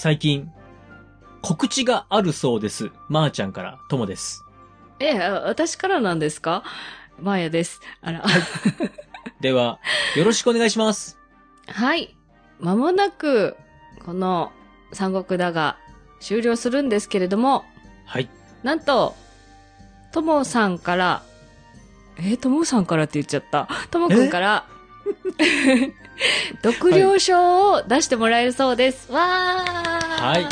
最近、告知があるそうです。まー、ちゃんから、ともです。ええ、あ私からなんですか？マーヤです。あら。では、よろしくお願いします。はい。まもなく、この三国だが終了するんですけれども、はい。なんと、ともさんから、えー、ともさんからって言っちゃった。ともくんから、独了賞を出してもらえるそうです。わーはい。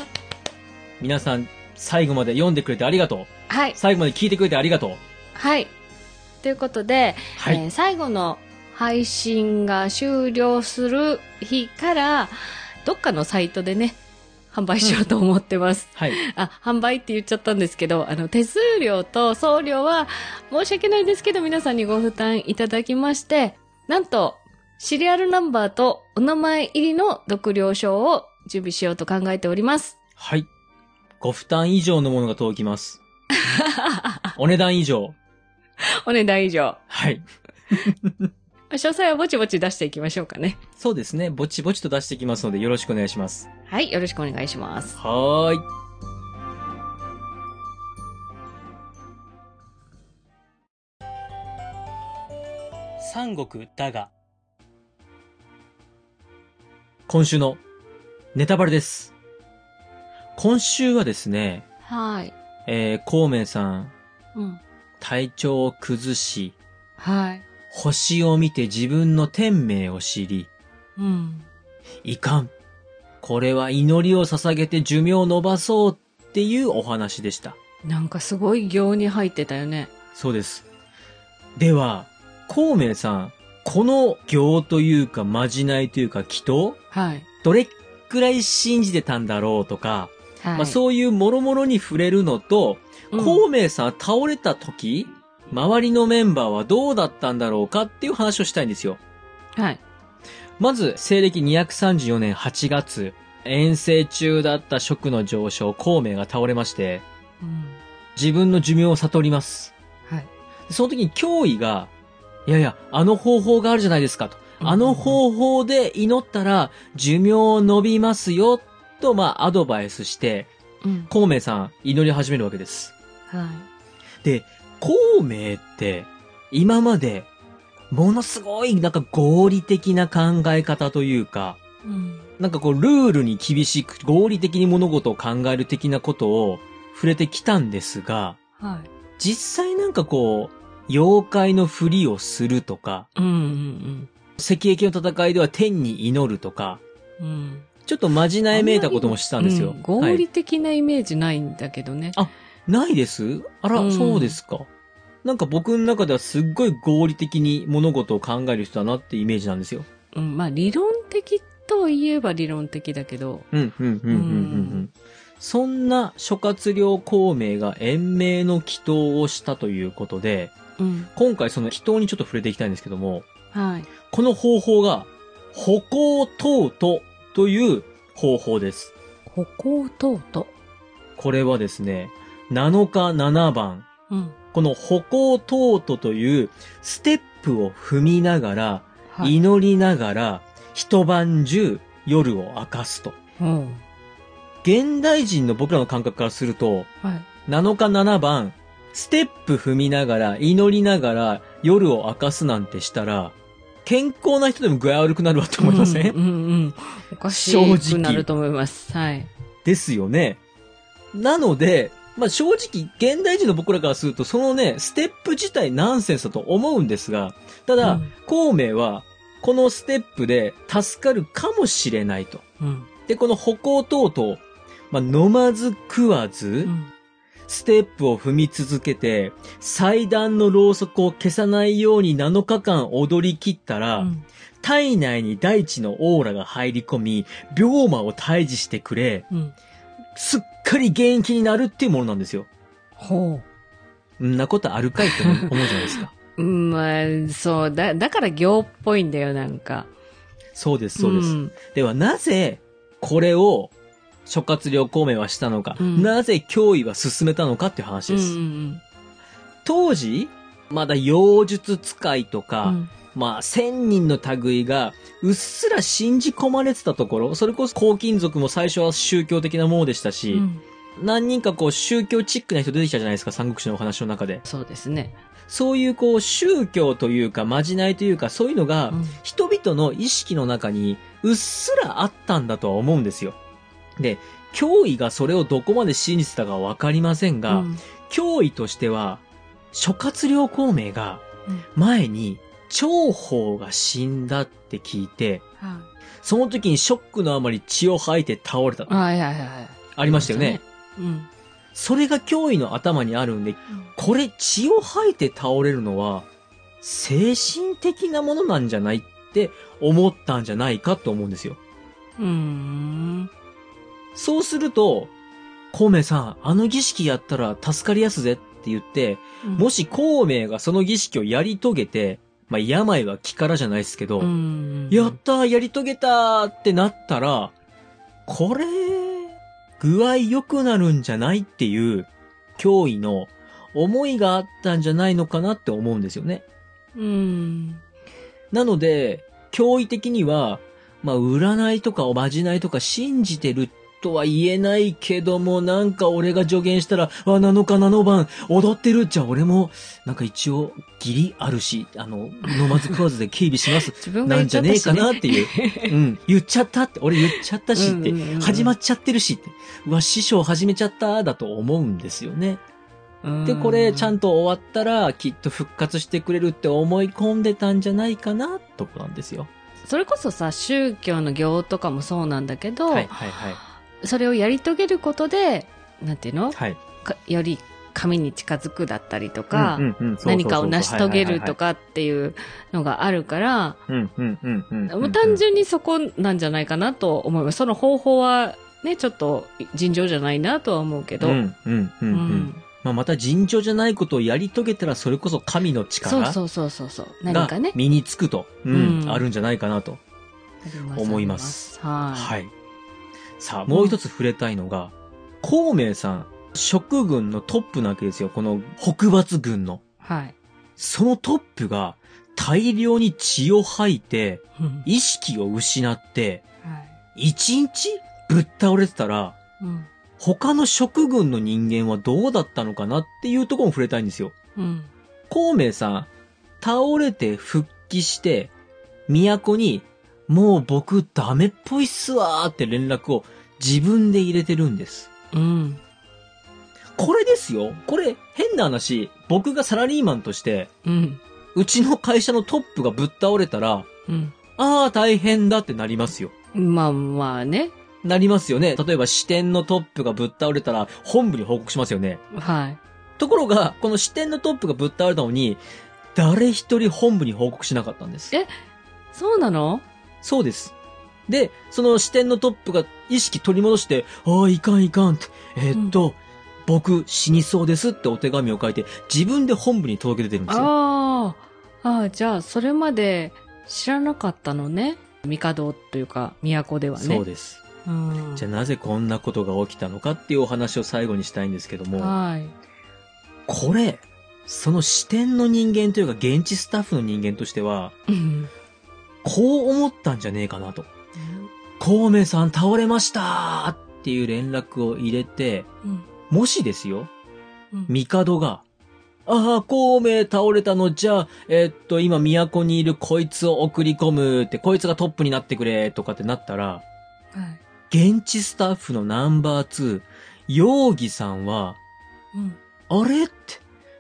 皆さん、最後まで読んでくれてありがとう。はい。最後まで聞いてくれてありがとう。はい。ということで、はい。えー最後の配信が終了する日から、どっかのサイトでね、販売しようと思ってます。はい。あ、販売って言っちゃったんですけど、あの、手数料と送料は申し訳ないですけど、皆さんにご負担いただきまして、なんと、シリアルナンバーとお名前入りの独了証を準備しようと考えております。はい。ご負担以上のものが届きます。お値段以上。お値段以上。はい。詳細はぼちぼち出していきましょうかね。そうですね。ぼちぼちと出していきますので、よろしくお願いします。はい、よろしくお願いします。はーい。三国だが。今週のネタバレです。今週はですね、はい。えー、孔明さん、うん。体調を崩し、はい。星を見て自分の天命を知り、うん。いかん。これは祈りを捧げて寿命を伸ばそうっていうお話でした。なんかすごい行に入ってたよね。そうです。では、孔明さん、この行というか、まじないというか、祈祷？はい。どれくらい信じてたんだろうとか、はい。まあそういうもろもろに触れるのと、うん孔明さん倒れた時、周りのメンバーはどうだったんだろうかっていう話をしたいんですよ。はい。まず、西暦234年8月、遠征中だった職の上昇、孔明が倒れまして、うん。自分の寿命を悟ります。はい。その時に脅威が、いやいや、あの方法があるじゃないですかと。あの法でで祈ったら寿命伸びますよ、と、まあ、アドバイスして、うん。孔明さん祈り始めるわけです。はい。で、孔明って、今まで、ものすごい、なんか合理的な考え方というか、うん。なんかこう、ルールに厳しく合理的に物事を考える的なことを触れてきたんですが、はい。実際なんかこう、妖怪のふりをするとか、うんうん赤壁の戦いでは天に祈るとか、うん。うん。ちょっとまじないめいたこともしたんですよ。うん合はい理的なイメージないんだけどね。あないです？あら、うんそうですか。なんか僕の中ではすっごい合理的に物事を考える人だなってイメージなんですよ。うん。まあ理論的といえば理論的だけど。うん、うん、うん、うん、うんうん。そんな諸葛亮孔明が延命の祈祷をしたということで、うん。今回その祈祷にちょっと触れていきたいんですけども、はい。この方法が、歩行等々という方法です。歩行等々。これはですね、7日7番、うん。この歩行等々というステップを踏みながら、はい。祈りながら、一晩中夜を明かすと。うん。現代人の僕らの感覚からすると、はい。7日7番、ステップ踏みながら、祈りながら夜を明かすなんてしたら、健康な人でも具合悪くなるわと思いません、うんうんうん。おかし正直くなると思います。はい。ですよね。なので、まあ正直、現代人の僕らからすると、そのね、ステップ自体ナンセンスだと思うんですが、ただ、うん孔明は、このステップで助かるかもしれないと。うん。で、この歩行等々、まあ、飲まず食わず、うん。ステップを踏み続けて、祭壇のろうそくを消さないように7日間踊り切ったら、うん体内に大地のオーラが入り込み、病魔を退治してくれ、うん。すっかり元気になるっていうものなんですよ。ほんなことあるかいって思うじゃないですか。う。うんまあ、そう。だ、だから行っぽいんだよ、なんか。そうです、そうです。んでは、なぜ、これを、諸葛亮孔明はしたのか、うんなぜ脅威は進めたのかっていう話うんです。うん当時、まだ妖術使いとうか、ん。まあ、千人の類が、うっすら信じ込まれてたところ、それこそ黄金族も最初は宗教的なものでしたし、うん何人かこう宗教チックな人出てきたじゃないですか、三国志のお話の中で。そうですね。そういうこう宗教というか、まじないというか、そういうのが、うん人々の意識の中にうっすらあったんだとは思うんですよ。で、脅威がそれをどこまで信じてたかはわかりませんが、うん脅威としては、諸葛亮孔明がうん前に長宝が死んだって聞いて、はその時にショックのあまり血を吐いて倒れた。はいはいはい。ありましたよね。うん。それが脅威の頭にあるんで、これ血を吐いて倒れるのは、精神的なものなんじゃないって思ったんじゃないかと思うんですよ。うん。そうすると、孔明さん、あの儀式やったら助かりやすぜって言って、もし孔明がその儀式をやり遂げて、まあ、病は気からじゃないですけど、うん、やったーやり遂げたーってなったら、これ、具合良くなるんじゃないっていう、脅威の思いがあったんじゃないのかなって思うんですよね。うん。なので、脅威的には、まあ、占いとかおまじないとか信じてるとは言えないけども、なんか俺が助言したら、あ、7日7番踊ってるじゃあ俺も、なんか一応、義理あるし、あの、飲まず食わずで警備します。自分がなんじゃねえ。かなっていう。うん。言っちゃったって、俺言っちゃったしって始まっちゃってるしって。うわ、師匠始めちゃった、だと思うんですよね。で、これちゃんと。と終わったら、きっと復活してくれるって思い込んでたんじゃないかな、とこなんですよ。それこそさ、宗教の行とかもそうなんだけど、はい、はい、はい。それをやり遂げることで、なんていうの？はい。かより神に近づくだったりとか、何かを成し遂げるとかっていうのがあるから、単純にそこなんじゃないかなと思います。その方法はね、ちょっと尋常じゃないなとは思うけど。まあ、また尋常じゃないことをやり遂げたら、それこそ神の力がかね。身につくと、うんうんあるんじゃないかなと。思いますはい。はい。さあ、もう一つ触れたいのが、孔明さん、蜀軍のトップなわけですよ。この北伐軍の。はい。そのトップが大量に血を吐いて、うん意識を失って、はい一日ぶっ倒れてたら、うん。他の蜀軍の人間はどうだったのかなっていうところも触れたいんですよ。うん。孔明さん、倒れて復帰して、都に、もう僕ダメっぽいっすわーって連絡を自分で入れてるんです。うん。これですよ。これ、変な話、僕がサラリーマンとして、うん。うちの会社のトップがぶっ倒れたら、うん。ああ、大変だってなりますよ。まあまあね。なりますよね。例えば支店のトップがぶっ倒れたら、本部に報告しますよね。はい。ところが、この支店のトップがぶっ倒れたのに、誰一人本部に報告しなかったんです。えそうなの？そうです。で、その支店のトップが意識取り戻して、ああ、いかんいかんって、えーっと、僕死にそうですってお手紙を書いて、自分で本部に届け出てるんですよ。ああ。じゃあ、それまで知らなかったのね。帝というか、都ではね。そうです。うん。じゃあなぜこんなことが起きたのかっていうお話を最後にしたいんですけども、はい。これ、その支店の人間というか現地スタッフの人間としては、うん。こう思ったんじゃねえかなと。孔明さん倒れましたっていう連絡を入れて、うん。もしですよ、うん帝が、ああ、孔明倒れたの、じゃあ、えーっと、今都にいるこいつを送り込むって、こいつがトップになってくれ、とかってなったら、はい。現地スタッフのナンバー2、容疑さんは、うん。あれ？って、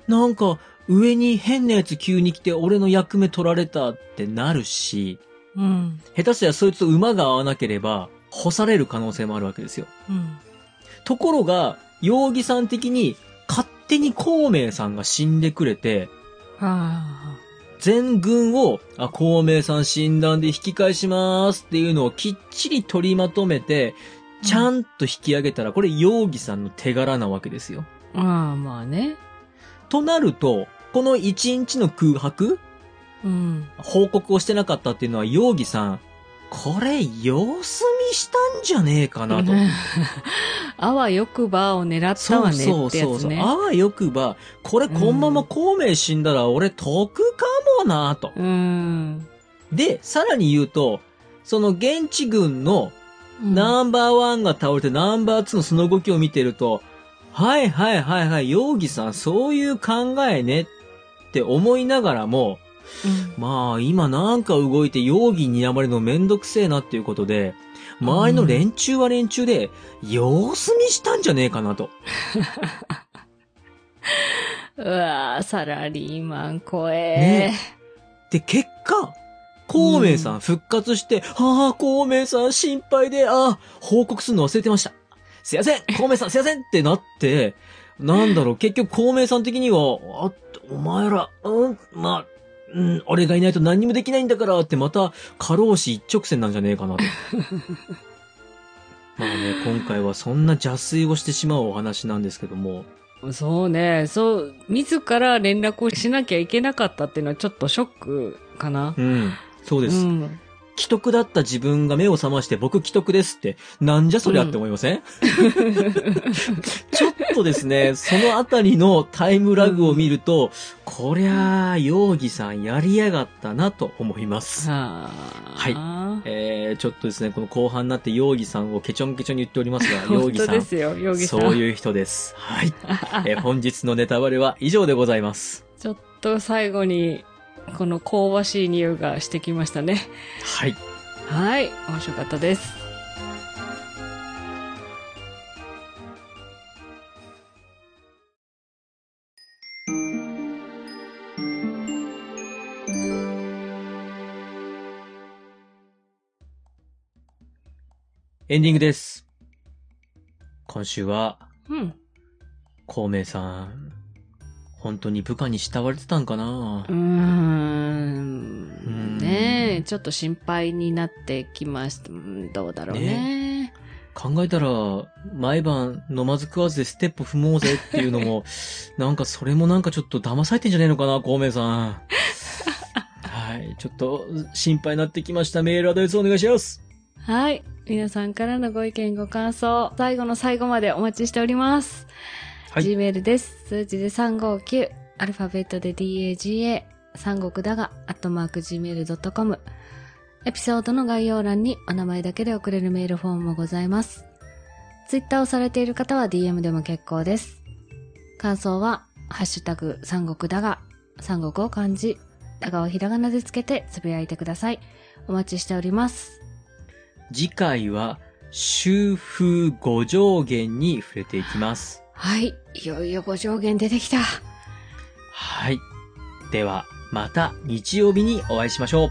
なんか、上に変なやつ急に来て俺の役目取られたってなるし、うん。下手したらそいつと馬が合わなければ、干される可能性もあるわけですよ。うん。ところが、容疑さん的に、勝手に孔明さんが死んでくれて、あ全軍を、あ、孔明さん死んだんで引き返しますっていうのをきっちり取りまとめて、ちゃんと引き上げたら、これ容疑さんの手柄なわけですよ。あ。ああ、まあね。となると、この一日の空白？うん。報告をしてなかったっていうのは容疑さん、これ様子したんじゃねえかなと。あわよくばを狙ったわねってやそうそうそう。あわよくば、これこのまま孔明死んだら俺得かもなと。うん。で、さらに言うと、その現地軍のナンバーワンが倒れてナンバーツーのその動きを見てると、はいはいはいはい、容疑さんそういう考えねって思いながらも、うんまあ今なんか動いて容疑に睨まれるのめんどくせえなっていうことで、周りの連中は連中で様子見したんじゃねえかなと。うわーサラリーマン怖え。ねで、結果、孔明さん復活して、はあ、孔明さん心配で、ああ、報告するの忘れてました。すいません孔明さんすいませんってなって、なんだろう、結局孔明さん的には、あ、お前ら、うん、まあ、うん、俺がいないと何にもできないんだからってまた、過労死一直線なんじゃねえかなと。まあね、今回はそんな邪推をしてしまうお話なんですけども、そうね、そう、自ら連絡をしなきゃいけなかったっていうのはちょっとショックかな。うん、そうです。ん。既得だった自分が目を覚まして僕既得ですって、なんじゃそりゃって思いません、ちょっとですね、そのあたりのタイムラグを見ると、こりゃあ、容疑さんやりやがったなと思います。ははいえー、ちょっとですね、この後半になって容疑さんをケチョンケチョンに言っておりますが、容 本疑さん、当ですよ、容疑さん。そういう人です。はい。えー本日のネタバレは以上でございます。ちょっと最後に、この香ばしい匂いがしてきましたね。はい。はい、面白かったです。エンディングです。今週は、うん。孔明さん、本当に部下に慕われてたんかな？うーん。ねえ、ちょっと心配になってきました。うんどうだろうね。考えたら、毎晩飲まず食わずでステップ踏もうぜっていうのも、なんかそれもなんかちょっと騙されてんじゃねえのかな、孔明さん。はい、ちょっと心配になってきました。メールアドレスお願いします。はい。皆さんからのご意見、ご感想、最後の最後までお待ちしております。はい Gmail です。数字で359、アルファベットで DAGA、三国だが、アットマーク Gmail.com。エピソードの概要欄にお名前だけで送れるメールフォームもございます。Twitter をされている方は DM でも結構です。感想は、ハッシュタグ、三国だが、三国を漢字、だがをひらがなでつけてつぶやいてください。お待ちしております。次回は、秋風五上限に触れていきます。はい。いよいよご上限出てきた。はい。では、また日曜日にお会いしましょう。